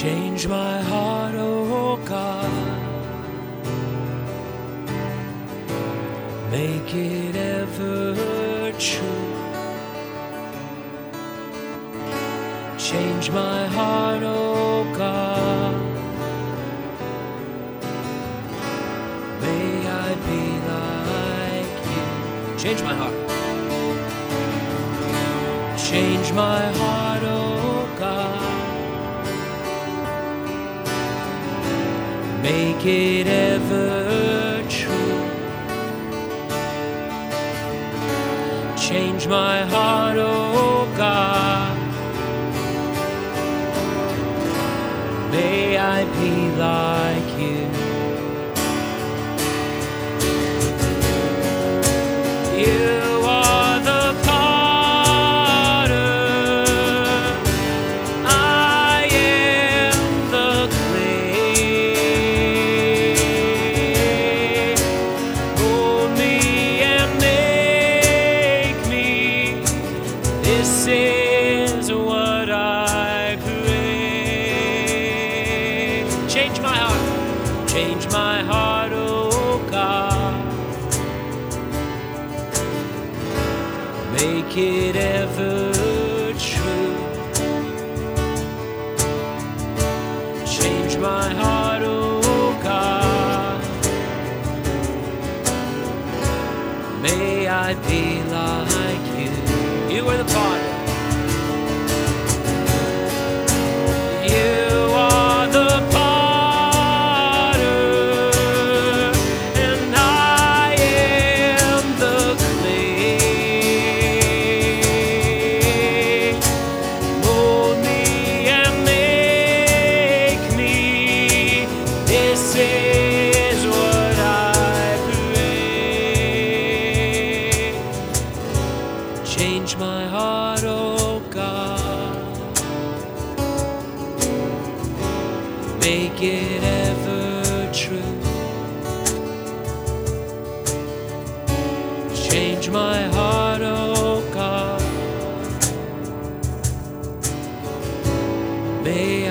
Change my heart, oh God. Make it ever true. Change my heart, oh God. May I be like you. Change my heart. Change my heart, oh Make it ever true. Change my heart, oh God. May I be like you. This is what I pray. Change my heart. Change my heart, oh God. Make it ever true. Change my heart, oh God. May I be like Change my heart, oh God. Make it ever true. Change my heart, oh God. May